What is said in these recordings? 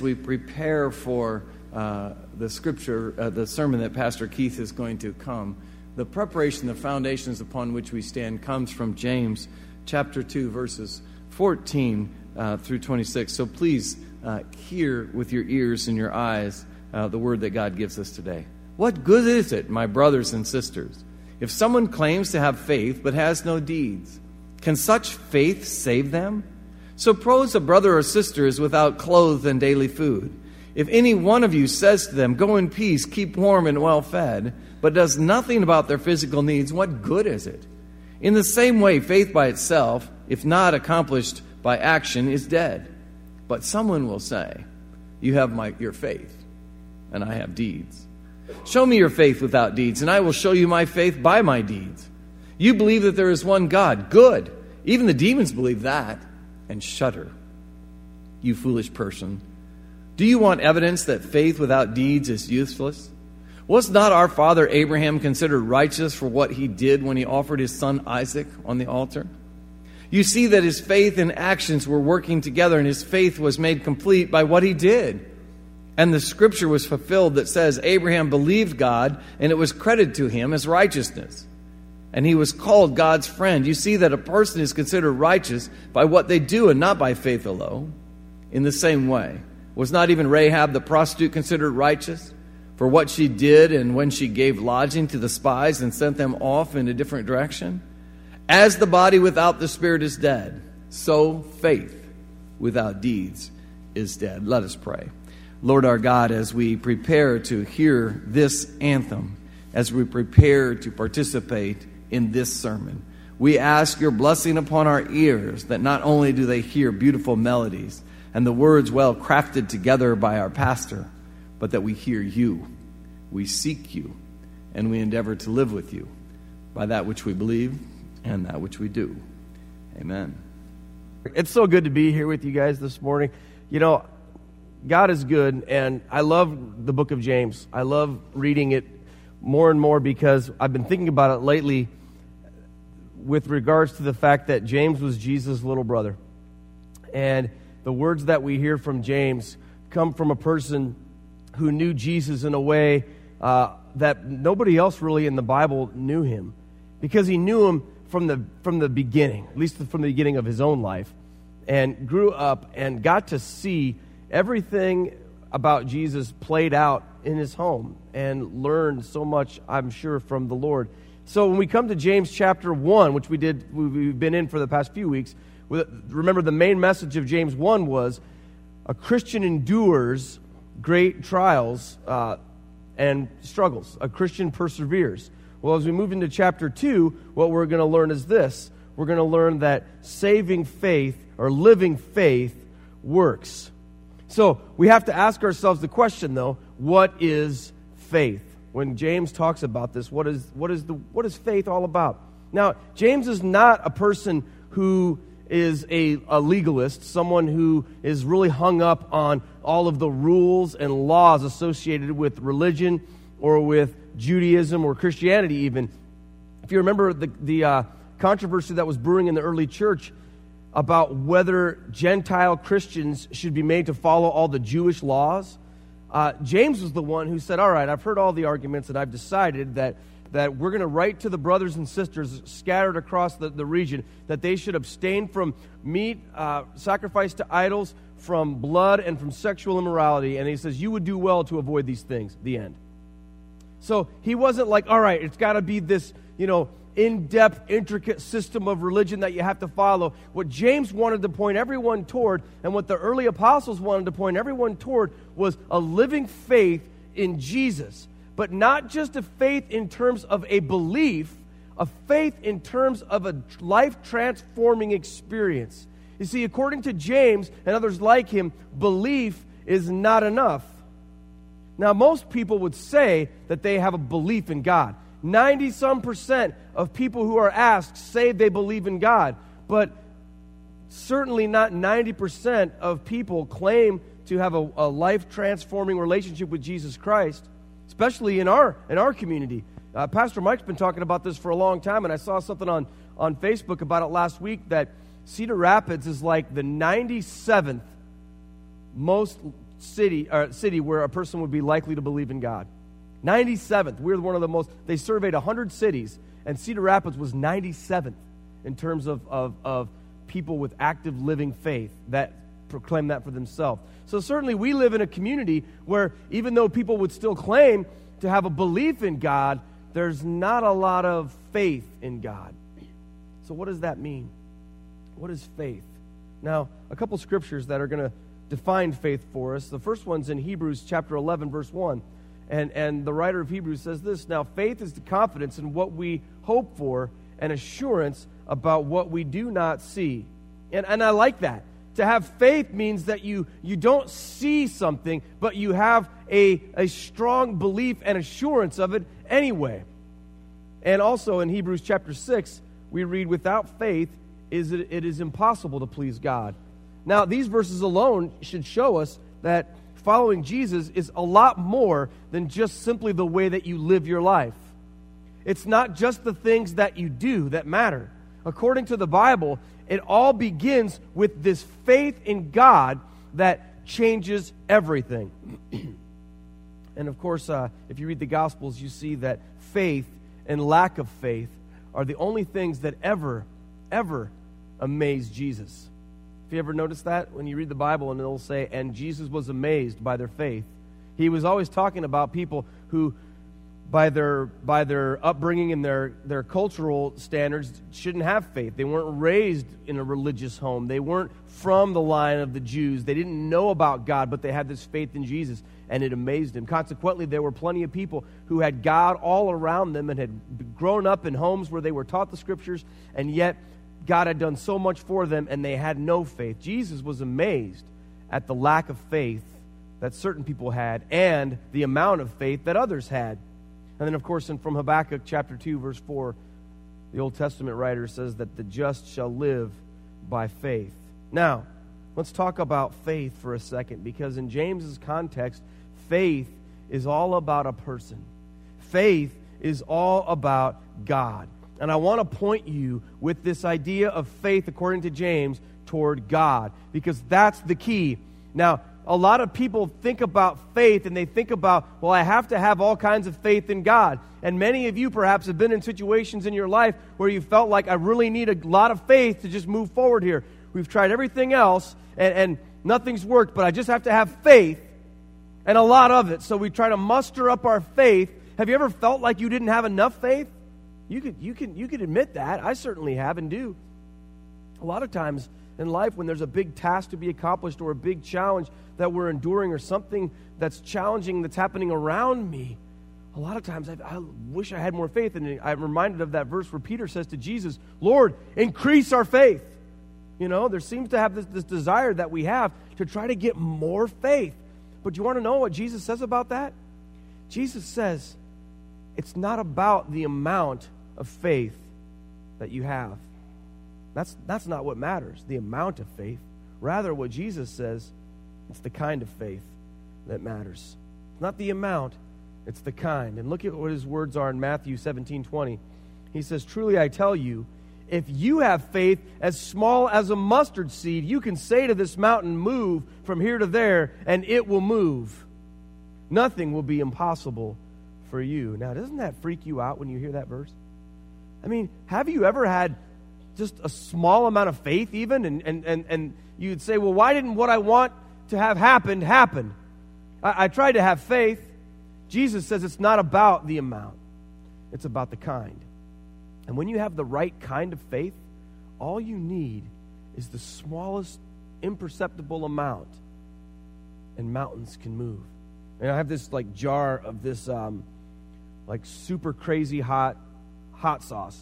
as we prepare for uh, the scripture, uh, the sermon that Pastor Keith is going to come, the preparation, the foundations upon which we stand comes from James chapter 2, verses 14 uh, through 26. So please uh, hear with your ears and your eyes uh, the word that God gives us today. What good is it, my brothers and sisters, if someone claims to have faith but has no deeds? Can such faith save them? Suppose a brother or sister is without clothes and daily food. If any one of you says to them, Go in peace, keep warm and well fed, but does nothing about their physical needs, what good is it? In the same way, faith by itself, if not accomplished by action, is dead. But someone will say, You have my, your faith, and I have deeds. Show me your faith without deeds, and I will show you my faith by my deeds. You believe that there is one God. Good. Even the demons believe that and shudder. You foolish person. Do you want evidence that faith without deeds is useless? Was not our father Abraham considered righteous for what he did when he offered his son Isaac on the altar? You see that his faith and actions were working together, and his faith was made complete by what he did. And the scripture was fulfilled that says, Abraham believed God, and it was credited to him as righteousness and he was called God's friend. You see that a person is considered righteous by what they do and not by faith alone. In the same way, was not even Rahab the prostitute considered righteous for what she did and when she gave lodging to the spies and sent them off in a different direction? As the body without the spirit is dead, so faith without deeds is dead. Let us pray. Lord our God, as we prepare to hear this anthem, as we prepare to participate in this sermon. We ask your blessing upon our ears that not only do they hear beautiful melodies and the words well crafted together by our pastor, but that we hear you, we seek you, and we endeavor to live with you by that which we believe and that which we do. Amen. It's so good to be here with you guys this morning. You know, God is good, and I love the book of James. I love reading it more and more because I've been thinking about it lately with regards to the fact that James was Jesus' little brother. And the words that we hear from James come from a person who knew Jesus in a way uh, that nobody else really in the Bible knew him because he knew him from the, from the beginning, at least from the beginning of his own life, and grew up and got to see everything about Jesus played out in his home and learned so much, I'm sure, from the Lord. So when we come to James chapter 1, which we did, we've been in for the past few weeks, remember the main message of James 1 was a Christian endures great trials uh, and struggles. A Christian perseveres. Well, as we move into chapter 2, what we're going to learn is this we're going to learn that saving faith or living faith works. So we have to ask ourselves the question, though what is faith? When James talks about this. What is, what is, the, what is faith all about? Now, James is not a person who is a, a legalist, someone who is really hung up on all of the rules and laws associated with religion or with Judaism or Christianity, even. If you remember the, the uh, controversy that was brewing in the early church about whether Gentile Christians should be made to follow all the Jewish laws, uh, James was the one who said, All right, I've heard all the arguments and I've decided that, that we're going to write to the brothers and sisters scattered across the, the region that they should abstain from meat uh, sacrificed to idols, from blood, and from sexual immorality. And he says, You would do well to avoid these things. The end. So he wasn't like, All right, it's got to be this, you know, in depth, intricate system of religion that you have to follow. What James wanted to point everyone toward, and what the early apostles wanted to point everyone toward, was a living faith in Jesus. But not just a faith in terms of a belief, a faith in terms of a life transforming experience. You see, according to James and others like him, belief is not enough. Now, most people would say that they have a belief in God. 90 some percent of people who are asked say they believe in God, but certainly not 90% of people claim to have a, a life transforming relationship with Jesus Christ, especially in our, in our community. Uh, Pastor Mike's been talking about this for a long time, and I saw something on, on Facebook about it last week that Cedar Rapids is like the 97th most city, or city where a person would be likely to believe in God. 97th. We're one of the most, they surveyed 100 cities, and Cedar Rapids was 97th in terms of, of, of people with active living faith that proclaim that for themselves. So, certainly, we live in a community where even though people would still claim to have a belief in God, there's not a lot of faith in God. So, what does that mean? What is faith? Now, a couple scriptures that are going to define faith for us. The first one's in Hebrews chapter 11, verse 1. And, and the writer of Hebrews says this Now, faith is the confidence in what we hope for and assurance about what we do not see. And, and I like that. To have faith means that you, you don't see something, but you have a, a strong belief and assurance of it anyway. And also in Hebrews chapter 6, we read, Without faith, is it, it is impossible to please God. Now, these verses alone should show us that following Jesus is a lot more than just simply the way that you live your life. It's not just the things that you do that matter. According to the Bible, it all begins with this faith in God that changes everything. and of course, uh, if you read the Gospels, you see that faith and lack of faith are the only things that ever, ever amaze Jesus. Have you ever noticed that when you read the Bible and it'll say, and Jesus was amazed by their faith? He was always talking about people who by their, by their upbringing and their, their cultural standards, shouldn't have faith. They weren't raised in a religious home. They weren't from the line of the Jews. They didn't know about God, but they had this faith in Jesus, and it amazed him. Consequently, there were plenty of people who had God all around them and had grown up in homes where they were taught the scriptures, and yet God had done so much for them, and they had no faith. Jesus was amazed at the lack of faith that certain people had and the amount of faith that others had. And then, of course, in, from Habakkuk chapter 2, verse 4, the Old Testament writer says that the just shall live by faith. Now, let's talk about faith for a second, because in James's context, faith is all about a person. Faith is all about God. And I want to point you with this idea of faith, according to James, toward God, because that's the key. Now, a lot of people think about faith and they think about, well, I have to have all kinds of faith in God. And many of you perhaps have been in situations in your life where you felt like, I really need a lot of faith to just move forward here. We've tried everything else and, and nothing's worked, but I just have to have faith and a lot of it. So we try to muster up our faith. Have you ever felt like you didn't have enough faith? You could, you can, you could admit that. I certainly have and do. A lot of times, in life when there's a big task to be accomplished or a big challenge that we're enduring or something that's challenging that's happening around me, a lot of times I, I, wish I had more faith. And I'm reminded of that verse where Peter says to Jesus, Lord, increase our faith. You know, there seems to have this, this desire that we have to try to get more faith. But do you want to know what Jesus says about that? Jesus says it's not about the amount of faith that you have. That's, that's not what matters, the amount of faith. Rather, what Jesus says, it's the kind of faith that matters. It's not the amount, it's the kind. And look at what his words are in Matthew 17 20. He says, Truly I tell you, if you have faith as small as a mustard seed, you can say to this mountain, Move from here to there, and it will move. Nothing will be impossible for you. Now, doesn't that freak you out when you hear that verse? I mean, have you ever had just a small amount of faith, even, and, and, and, and you'd say, well, why didn't what I want to have happened happen? I, I tried to have faith. Jesus says it's not about the amount, it's about the kind. And when you have the right kind of faith, all you need is the smallest imperceptible amount, and mountains can move. And I have this like jar of this um, like super crazy hot hot sauce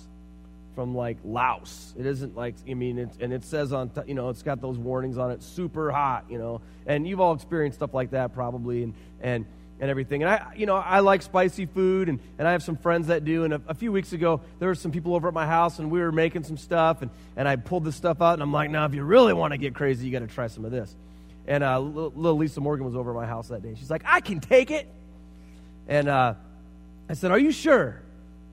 from like Laos. It isn't like I mean, it, and it says on you know it's got those warnings on it, super hot, you know. And you've all experienced stuff like that probably, and and and everything. And I you know I like spicy food, and and I have some friends that do. And a, a few weeks ago there were some people over at my house, and we were making some stuff, and and I pulled this stuff out, and I'm like, now if you really want to get crazy, you got to try some of this. And uh, little Lisa Morgan was over at my house that day. She's like, I can take it. And uh, I said, Are you sure?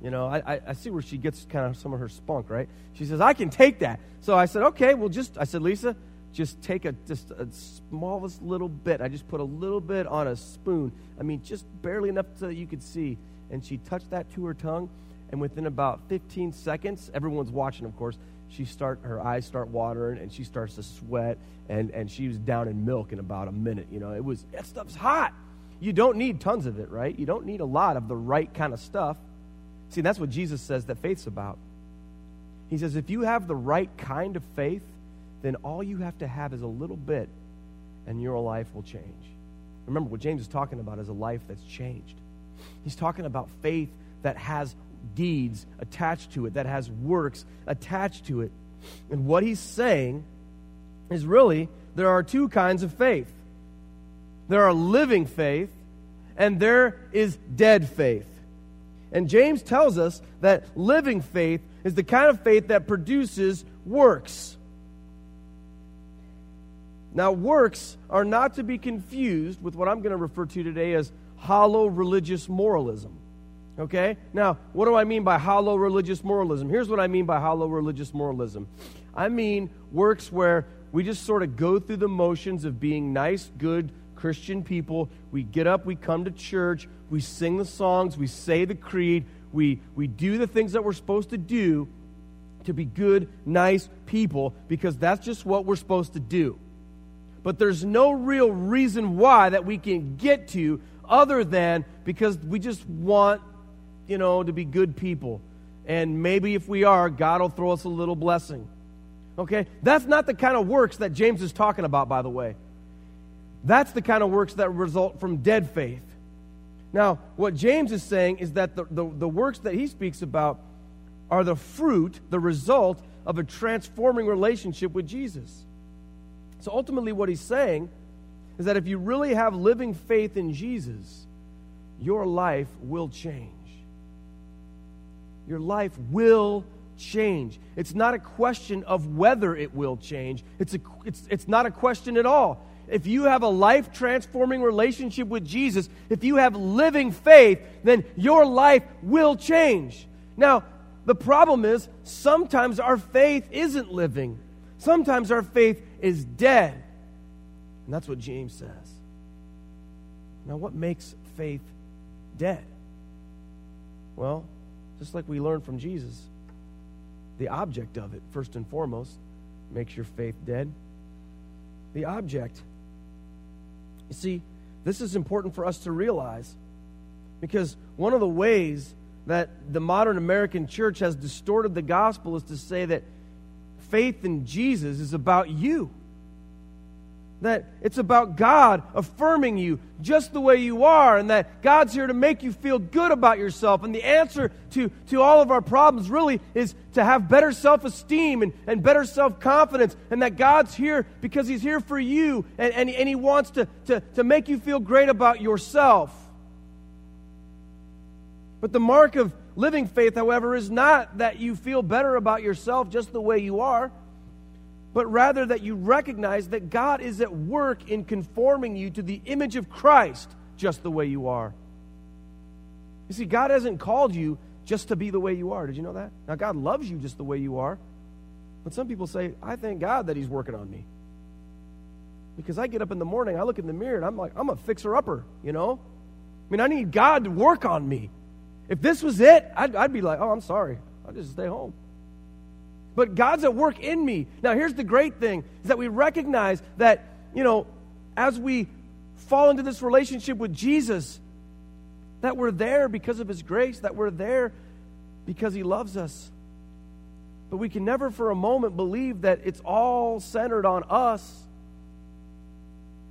You know, I, I see where she gets kind of some of her spunk, right? She says, I can take that. So I said, okay, well, just, I said, Lisa, just take a just a smallest little bit. I just put a little bit on a spoon. I mean, just barely enough so that you could see. And she touched that to her tongue, and within about 15 seconds, everyone's watching, of course. She start her eyes start watering, and she starts to sweat, and and she was down in milk in about a minute. You know, it was that stuff's hot. You don't need tons of it, right? You don't need a lot of the right kind of stuff. See, that's what Jesus says that faith's about. He says, if you have the right kind of faith, then all you have to have is a little bit, and your life will change. Remember, what James is talking about is a life that's changed. He's talking about faith that has deeds attached to it, that has works attached to it. And what he's saying is really there are two kinds of faith there are living faith, and there is dead faith. And James tells us that living faith is the kind of faith that produces works. Now, works are not to be confused with what I'm going to refer to today as hollow religious moralism. Okay? Now, what do I mean by hollow religious moralism? Here's what I mean by hollow religious moralism I mean works where we just sort of go through the motions of being nice, good, Christian people. We get up, we come to church, we sing the songs, we say the creed, we, we do the things that we're supposed to do to be good, nice people because that's just what we're supposed to do. But there's no real reason why that we can get to other than because we just want, you know, to be good people. And maybe if we are, God will throw us a little blessing. Okay? That's not the kind of works that James is talking about, by the way. That's the kind of works that result from dead faith. Now, what James is saying is that the, the, the, works that he speaks about are the fruit, the result of a transforming relationship with Jesus. So ultimately, what he's saying is that if you really have living faith in Jesus, your life will change. Your life will change. It's not a question of whether it will change, it's, a, it's, it's not a question at all if you have a life transforming relationship with Jesus, if you have living faith, then your life will change. Now, the problem is sometimes our faith isn't living, sometimes our faith is dead. And that's what James says. Now, what makes faith dead? Well, just like we learned from Jesus, the object of it, first and foremost, makes your faith dead. The object you see, this is important for us to realize because one of the ways that the modern American church has distorted the gospel is to say that faith in Jesus is about you that it's about God affirming you just the way you are, and that God's here to make you feel good about yourself. And the answer to, to all of our problems really is to have better self esteem and, and better self confidence, and that God's here because He's here for you, and, and, and He wants to, to, to make you feel great about yourself. But the mark of living faith, however, is not that you feel better about yourself just the way you are but rather that you recognize that God is at work in conforming you to the image of Christ just the way you are. You see, God hasn't called you just to be the way you are. Did you know that? Now, God loves you just the way you are. But some people say, I thank God that He's working on me. Because I get up in the morning, I look in the mirror, and I'm like, I'm a fixer upper, you know? I mean, I need God to work on me. If this was it, I'd, I'd be like, oh, I'm sorry. I'll just stay home but God's at work in me. Now, here's the great thing is that we recognize that, you know, as we fall into this relationship with Jesus, that we're there because of his grace, that we're there because he loves us. But we can never for a moment believe that it's all centered on us.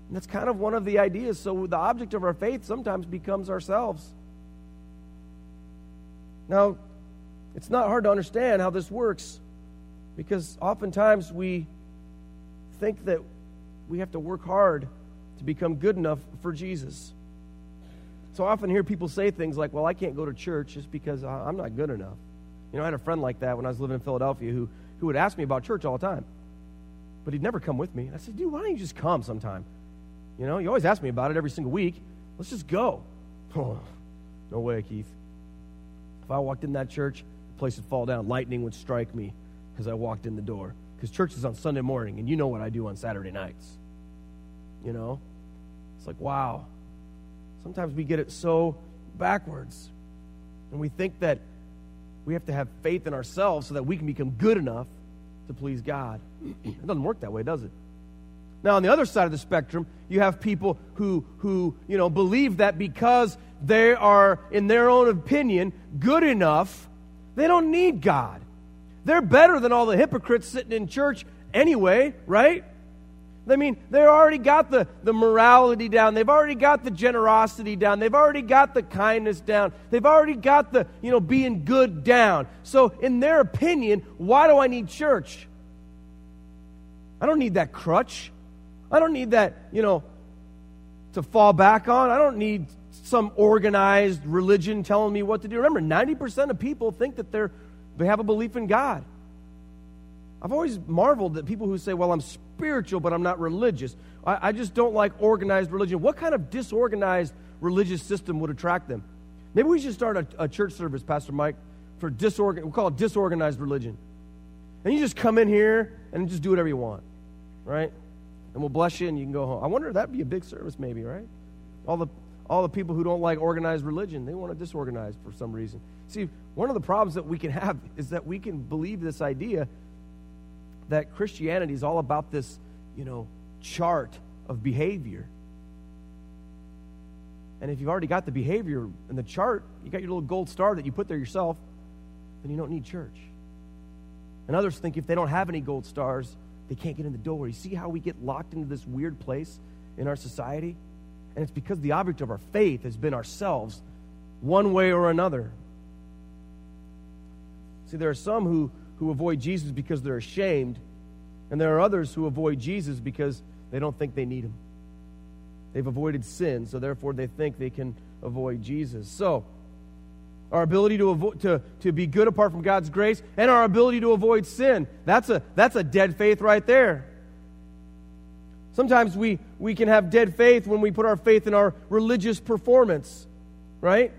And that's kind of one of the ideas. So the object of our faith sometimes becomes ourselves. Now, it's not hard to understand how this works. Because oftentimes we think that we have to work hard to become good enough for Jesus. So I often hear people say things like, Well, I can't go to church just because I'm not good enough. You know, I had a friend like that when I was living in Philadelphia who, who would ask me about church all the time. But he'd never come with me. I said, Dude, why don't you just come sometime? You know, you always ask me about it every single week. Let's just go. Oh, no way, Keith. If I walked in that church, the place would fall down. Lightning would strike me as I walked in the door because church is on Sunday morning, and you know what I do on Saturday nights. You know? It's like, wow. Sometimes we get it so backwards. And we think that we have to have faith in ourselves so that we can become good enough to please God. It doesn't work that way, does it? Now, on the other side of the spectrum, you have people who, who you know, believe that because they are, in their own opinion, good enough, they don't need God. They're better than all the hypocrites sitting in church anyway, right? I mean, they've already got the, the morality down. They've already got the generosity down. They've already got the kindness down. They've already got the, you know, being good down. So, in their opinion, why do I need church? I don't need that crutch. I don't need that, you know, to fall back on. I don't need some organized religion telling me what to do. Remember, 90% of people think that they're, they have a belief in God. I've always marveled at people who say, well, I'm spiritual, but I'm not religious. I, I just don't like organized religion. What kind of disorganized religious system would attract them? Maybe we should start a, a church service, Pastor Mike, for disorgan. We call it disorganized religion. And you just come in here and just do whatever you want, right? And we'll bless you and you can go home. I wonder if that'd be a big service, maybe, right? All the all the people who don't like organized religion, they want to disorganize for some reason. See, one of the problems that we can have is that we can believe this idea that Christianity is all about this, you know, chart of behavior. And if you've already got the behavior in the chart, you got your little gold star that you put there yourself, then you don't need church. And others think if they don't have any gold stars, they can't get in the door. You see how we get locked into this weird place in our society? And it's because the object of our faith has been ourselves, one way or another. See, there are some who who avoid Jesus because they're ashamed, and there are others who avoid Jesus because they don't think they need him. They've avoided sin, so therefore they think they can avoid Jesus. So, our ability to, avoid, to, to be good apart from God's grace and our ability to avoid sin, that's a, that's a dead faith right there. Sometimes we, we can have dead faith when we put our faith in our religious performance, right?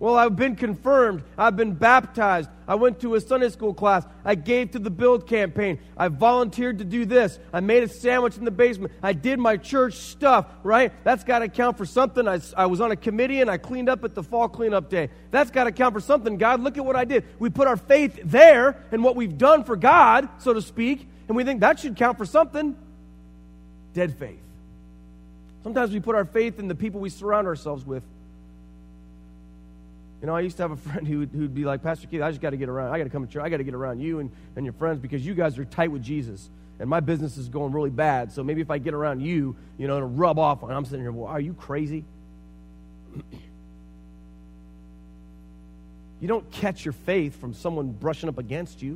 Well, I've been confirmed. I've been baptized. I went to a Sunday school class. I gave to the Build campaign. I volunteered to do this. I made a sandwich in the basement. I did my church stuff, right? That's got to count for something. I, I was on a committee and I cleaned up at the fall cleanup day. That's got to count for something. God, look at what I did. We put our faith there and what we've done for God, so to speak, and we think that should count for something. Dead faith. Sometimes we put our faith in the people we surround ourselves with. You know, I used to have a friend who would, who'd be like, Pastor Keith, I just got to get around. I got to come to church. I got to get around you and, and your friends because you guys are tight with Jesus. And my business is going really bad. So maybe if I get around you, you know, to rub off on, I'm sitting here, well, are you crazy? you don't catch your faith from someone brushing up against you.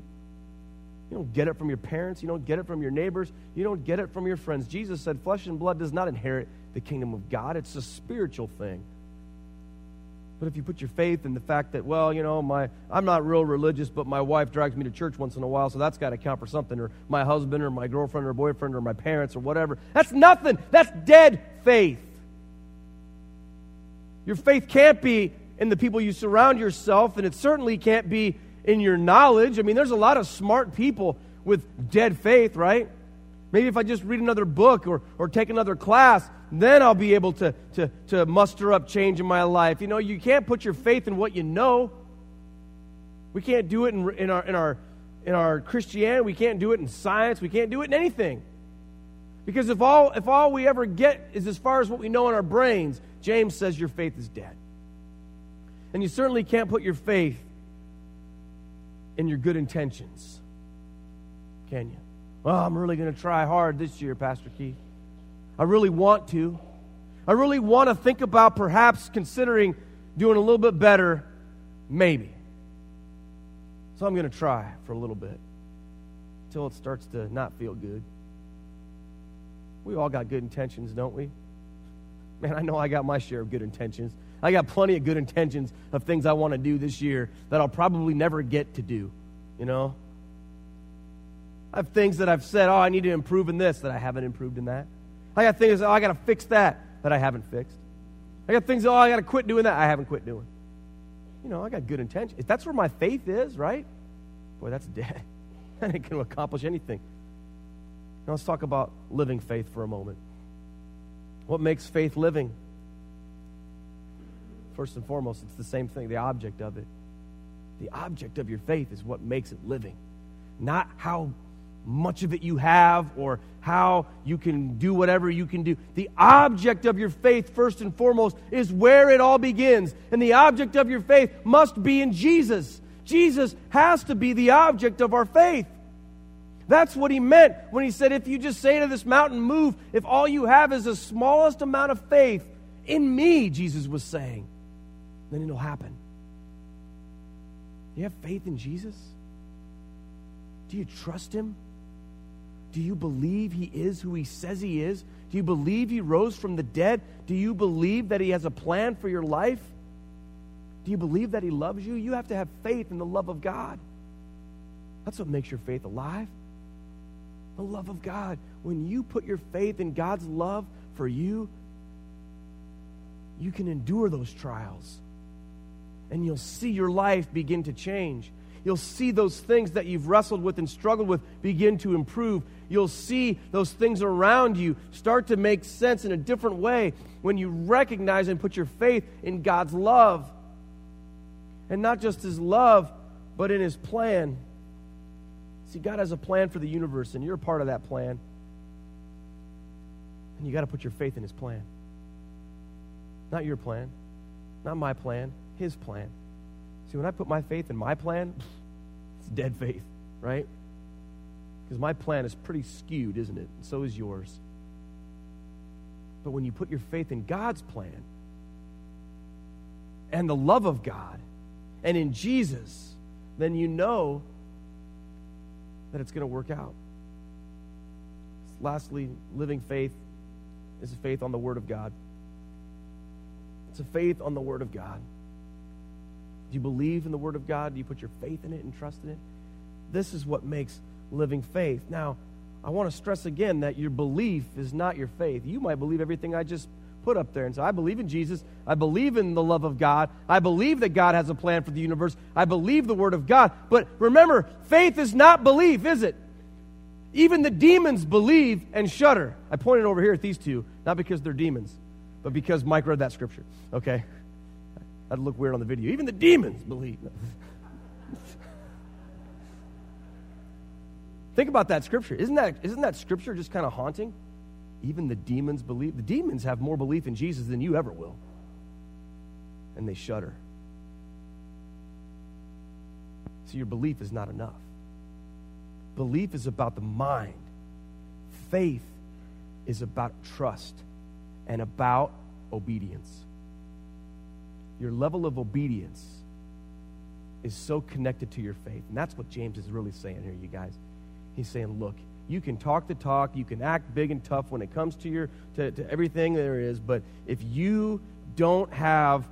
You don't get it from your parents. You don't get it from your neighbors. You don't get it from your friends. Jesus said, Flesh and blood does not inherit the kingdom of God, it's a spiritual thing. But if you put your faith in the fact that, well, you know, my I'm not real religious, but my wife drags me to church once in a while, so that's got to count for something, or my husband, or my girlfriend, or boyfriend, or my parents, or whatever. That's nothing. That's dead faith. Your faith can't be in the people you surround yourself, and it certainly can't be in your knowledge. I mean, there's a lot of smart people with dead faith, right? Maybe if I just read another book or, or take another class, then I'll be able to, to, to muster up change in my life. You know, you can't put your faith in what you know. We can't do it in, in, our, in, our, in our Christianity. We can't do it in science. We can't do it in anything. Because if all, if all we ever get is as far as what we know in our brains, James says your faith is dead. And you certainly can't put your faith in your good intentions, can you? Well, I'm really going to try hard this year, Pastor Keith. I really want to. I really want to think about perhaps considering doing a little bit better, maybe. So I'm going to try for a little bit until it starts to not feel good. We all got good intentions, don't we? Man, I know I got my share of good intentions. I got plenty of good intentions of things I want to do this year that I'll probably never get to do, you know? I have things that I've said, oh, I need to improve in this, that I haven't improved in that. I got things, oh, I got to fix that, that I haven't fixed. I got things, oh, I got to quit doing that, I haven't quit doing. You know, I got good intentions. That's where my faith is, right? Boy, that's dead. That ain't going to accomplish anything. Now let's talk about living faith for a moment. What makes faith living? First and foremost, it's the same thing, the object of it. The object of your faith is what makes it living, not how much of it you have or how you can do whatever you can do. The object of your faith, first and foremost, is where it all begins. And the object of your faith must be in Jesus. Jesus has to be the object of our faith. That's what he meant when he said, If you just say to this mountain, move, if all you have is the smallest amount of faith in me, Jesus was saying, then it'll happen. You have faith in Jesus? Do you trust him? Do you believe he is who he says he is? Do you believe he rose from the dead? Do you believe that he has a plan for your life? Do you believe that he loves you? You have to have faith in the love of God. That's what makes your faith alive. The love of God. When you put your faith in God's love for you, you can endure those trials. And you'll see your life begin to change. You'll see those things that you've wrestled with and struggled with begin to improve. You'll see those things around you start to make sense in a different way when you recognize and put your faith in God's love. And not just His love, but in His plan. See, God has a plan for the universe, and you're a part of that plan. And you got to put your faith in His plan. Not your plan, not my plan, His plan. See, when I put my faith in my plan, it's dead faith, right? Because my plan is pretty skewed, isn't it? And so is yours. But when you put your faith in God's plan and the love of God and in Jesus, then you know that it's going to work out. Lastly, living faith is a faith on the Word of God. It's a faith on the Word of God. Do you believe in the Word of God? Do you put your faith in it and trust in it? This is what makes living faith. Now, I want to stress again that your belief is not your faith. You might believe everything I just put up there and say, I believe in Jesus. I believe in the love of God. I believe that God has a plan for the universe. I believe the Word of God. But remember, faith is not belief, is it? Even the demons believe and shudder. I pointed over here at these two, not because they're demons, but because Mike read that scripture. Okay? That'd look weird on the video. Even the demons believe. Think about that scripture. Isn't that, isn't that scripture just kind of haunting? Even the demons believe. The demons have more belief in Jesus than you ever will. And they shudder. So your belief is not enough. Belief is about the mind, faith is about trust and about obedience. Your level of obedience is so connected to your faith. And that's what James is really saying here, you guys. He's saying, look, you can talk the talk, you can act big and tough when it comes to your to, to everything there is, but if you don't have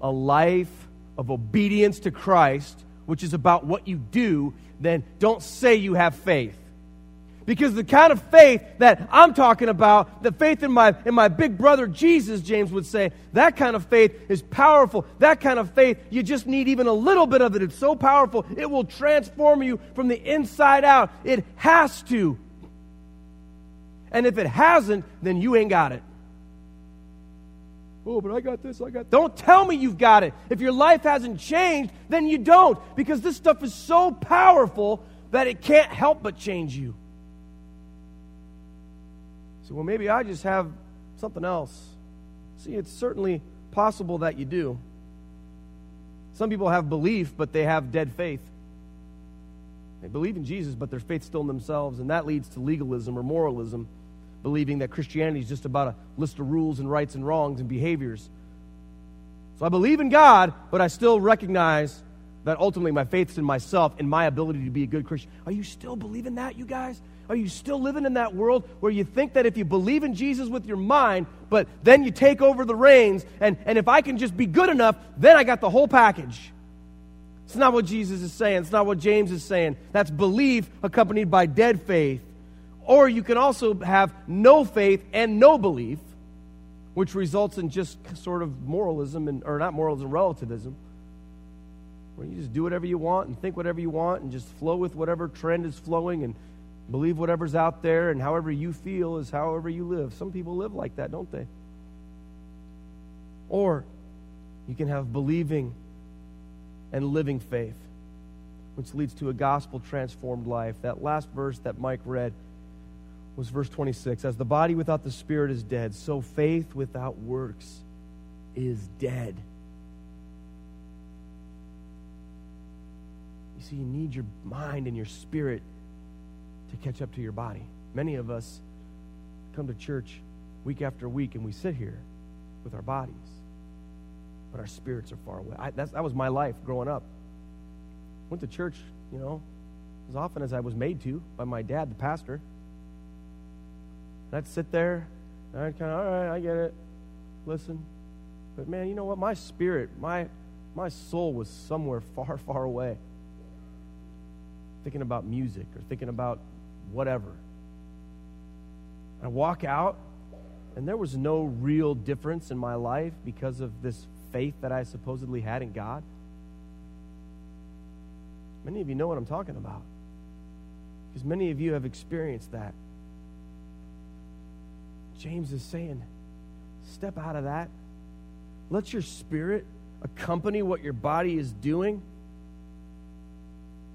a life of obedience to Christ, which is about what you do, then don't say you have faith. Because the kind of faith that I'm talking about, the faith in my, in my big brother Jesus, James would say, that kind of faith is powerful. That kind of faith, you just need even a little bit of it. It's so powerful, it will transform you from the inside out. It has to. And if it hasn't, then you ain't got it. Oh, but I got this, I got. Don't tell me you've got it. If your life hasn't changed, then you don't, because this stuff is so powerful that it can't help but change you. Well, maybe I just have something else. See, it's certainly possible that you do. Some people have belief, but they have dead faith. They believe in Jesus, but their faith's still in themselves, and that leads to legalism or moralism, believing that Christianity is just about a list of rules and rights and wrongs and behaviors. So I believe in God, but I still recognize that ultimately my faith's in myself and my ability to be a good Christian. Are you still believing that, you guys? Are you still living in that world where you think that if you believe in Jesus with your mind, but then you take over the reins, and, and if I can just be good enough, then I got the whole package? It's not what Jesus is saying. It's not what James is saying. That's belief accompanied by dead faith. Or you can also have no faith and no belief, which results in just sort of moralism, and, or not moralism, relativism, where you just do whatever you want and think whatever you want and just flow with whatever trend is flowing and believe whatever's out there, and however you feel is however you live. Some people live like that, don't they? Or you can have believing and living faith, which leads to a gospel transformed life. That last verse that Mike read was verse 26. As the body without the spirit is dead, so faith without works is dead. You you need your mind and your spirit to catch up to your body. Many of us come to church week after week and we sit here with our bodies, but our spirits are far away. I, that was my life growing up. Went to church, you know, as often as I was made to by my dad, the pastor. And I'd sit there, and I'd kind of, all right, I get it, listen. But man, you know what? My spirit, my, my soul was somewhere far, far away. Thinking about music or thinking about whatever. I walk out, and there was no real difference in my life because of this faith that I supposedly had in God. Many of you know what I'm talking about because many of you have experienced that. James is saying, step out of that. Let your spirit accompany what your body is doing.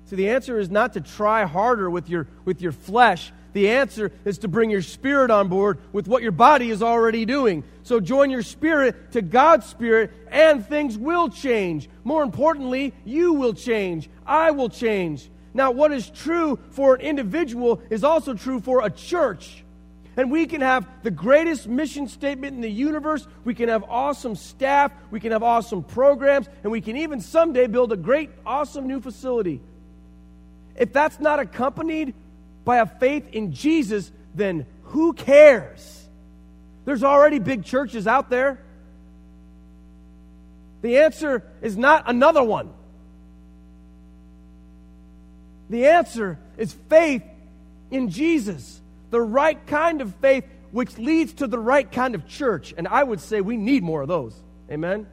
See, the answer is not to try harder with your, with your flesh. The answer is to bring your spirit on board with what your body is already doing. So join your spirit to God's spirit, and things will change. More importantly, you will change. I will change. Now, what is true for an individual is also true for a church. And we can have the greatest mission statement in the universe. We can have awesome staff. We can have awesome programs. And we can even someday build a great, awesome new facility. If that's not accompanied by a faith in Jesus, then who cares? There's already big churches out there. The answer is not another one. The answer is faith in Jesus, the right kind of faith which leads to the right kind of church. And I would say we need more of those. Amen?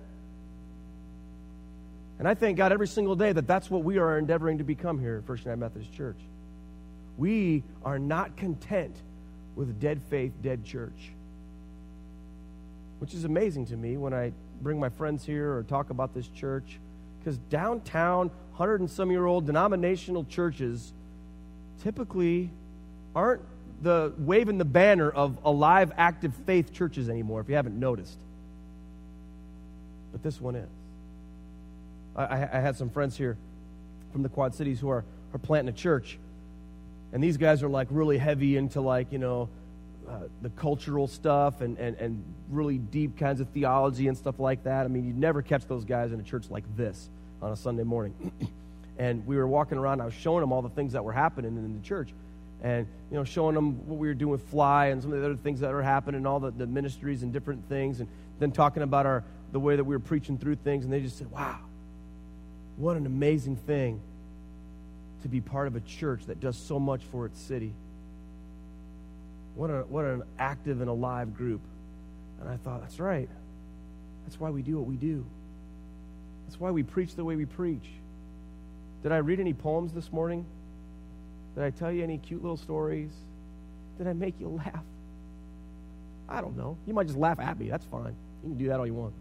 And I thank God every single day that that's what we are endeavoring to become here at First United Methodist Church. We are not content with dead faith, dead church. Which is amazing to me when I bring my friends here or talk about this church. Because downtown, hundred and some year old denominational churches typically aren't the waving the banner of alive, active faith churches anymore, if you haven't noticed. But this one is. I, I had some friends here from the Quad Cities who are, are planting a church. And these guys are like really heavy into like, you know, uh, the cultural stuff and, and, and really deep kinds of theology and stuff like that. I mean, you'd never catch those guys in a church like this on a Sunday morning. and we were walking around, I was showing them all the things that were happening in the church. And, you know, showing them what we were doing with Fly and some of the other things that are happening, all the, the ministries and different things. And then talking about our, the way that we were preaching through things. And they just said, wow, what an amazing thing to be part of a church that does so much for its city. What, a, what an active and alive group. And I thought, that's right. That's why we do what we do. That's why we preach the way we preach. Did I read any poems this morning? Did I tell you any cute little stories? Did I make you laugh? I don't know. You might just laugh at me. That's fine. You can do that all you want.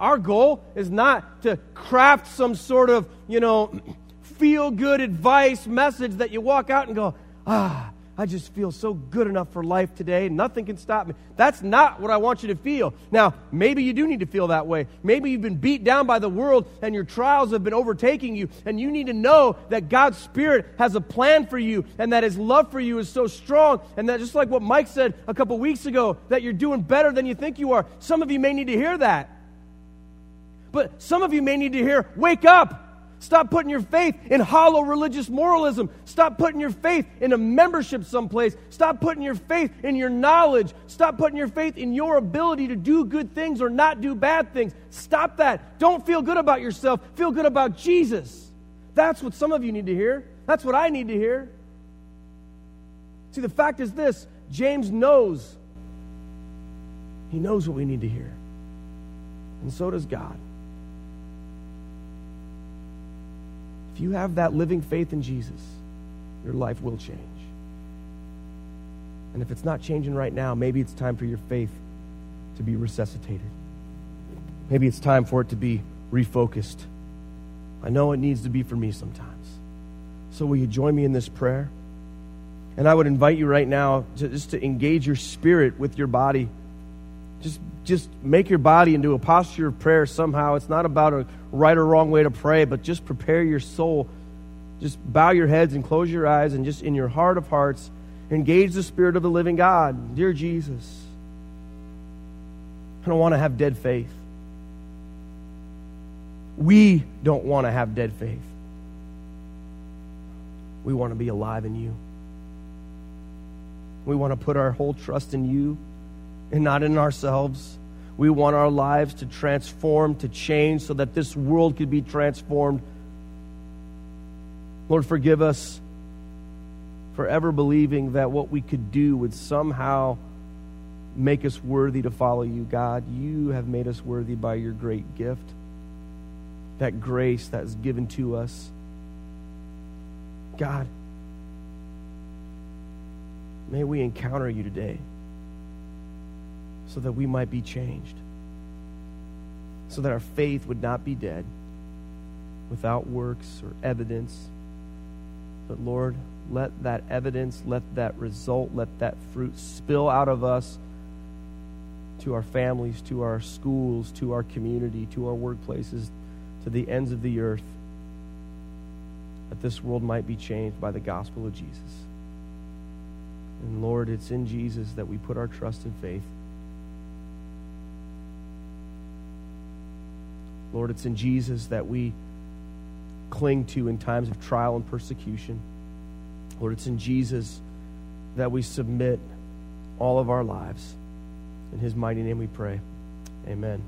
Our goal is not to craft some sort of, you know, feel good advice message that you walk out and go, ah, I just feel so good enough for life today. Nothing can stop me. That's not what I want you to feel. Now, maybe you do need to feel that way. Maybe you've been beat down by the world and your trials have been overtaking you, and you need to know that God's Spirit has a plan for you and that His love for you is so strong, and that just like what Mike said a couple weeks ago, that you're doing better than you think you are. Some of you may need to hear that. But some of you may need to hear, wake up. Stop putting your faith in hollow religious moralism. Stop putting your faith in a membership someplace. Stop putting your faith in your knowledge. Stop putting your faith in your ability to do good things or not do bad things. Stop that. Don't feel good about yourself. Feel good about Jesus. That's what some of you need to hear. That's what I need to hear. See, the fact is this James knows. He knows what we need to hear. And so does God. If you have that living faith in Jesus, your life will change. And if it's not changing right now, maybe it's time for your faith to be resuscitated. Maybe it's time for it to be refocused. I know it needs to be for me sometimes. So, will you join me in this prayer? And I would invite you right now to just to engage your spirit with your body. Just, just make your body into a posture of prayer somehow. It's not about a right or wrong way to pray, but just prepare your soul. Just bow your heads and close your eyes, and just in your heart of hearts, engage the Spirit of the living God. Dear Jesus, I don't want to have dead faith. We don't want to have dead faith. We want to be alive in you. We want to put our whole trust in you and not in ourselves. We want our lives to transform, to change, so that this world could be transformed. Lord, forgive us for ever believing that what we could do would somehow make us worthy to follow you, God. You have made us worthy by your great gift, that grace that is given to us. God, may we encounter you today so that we might be changed, so that our faith would not be dead without works or evidence. But Lord, let that evidence, let that result, let that fruit spill out of us to our families, to our schools, to our community, to our workplaces, to the ends of the earth that this world might be changed by the gospel of Jesus. And Lord, it's in Jesus that we put our trust and faith. Lord, it's in Jesus that we cling to in times of trial and persecution. Lord, it's in Jesus that we submit all of our lives. In his mighty name we pray. Amen.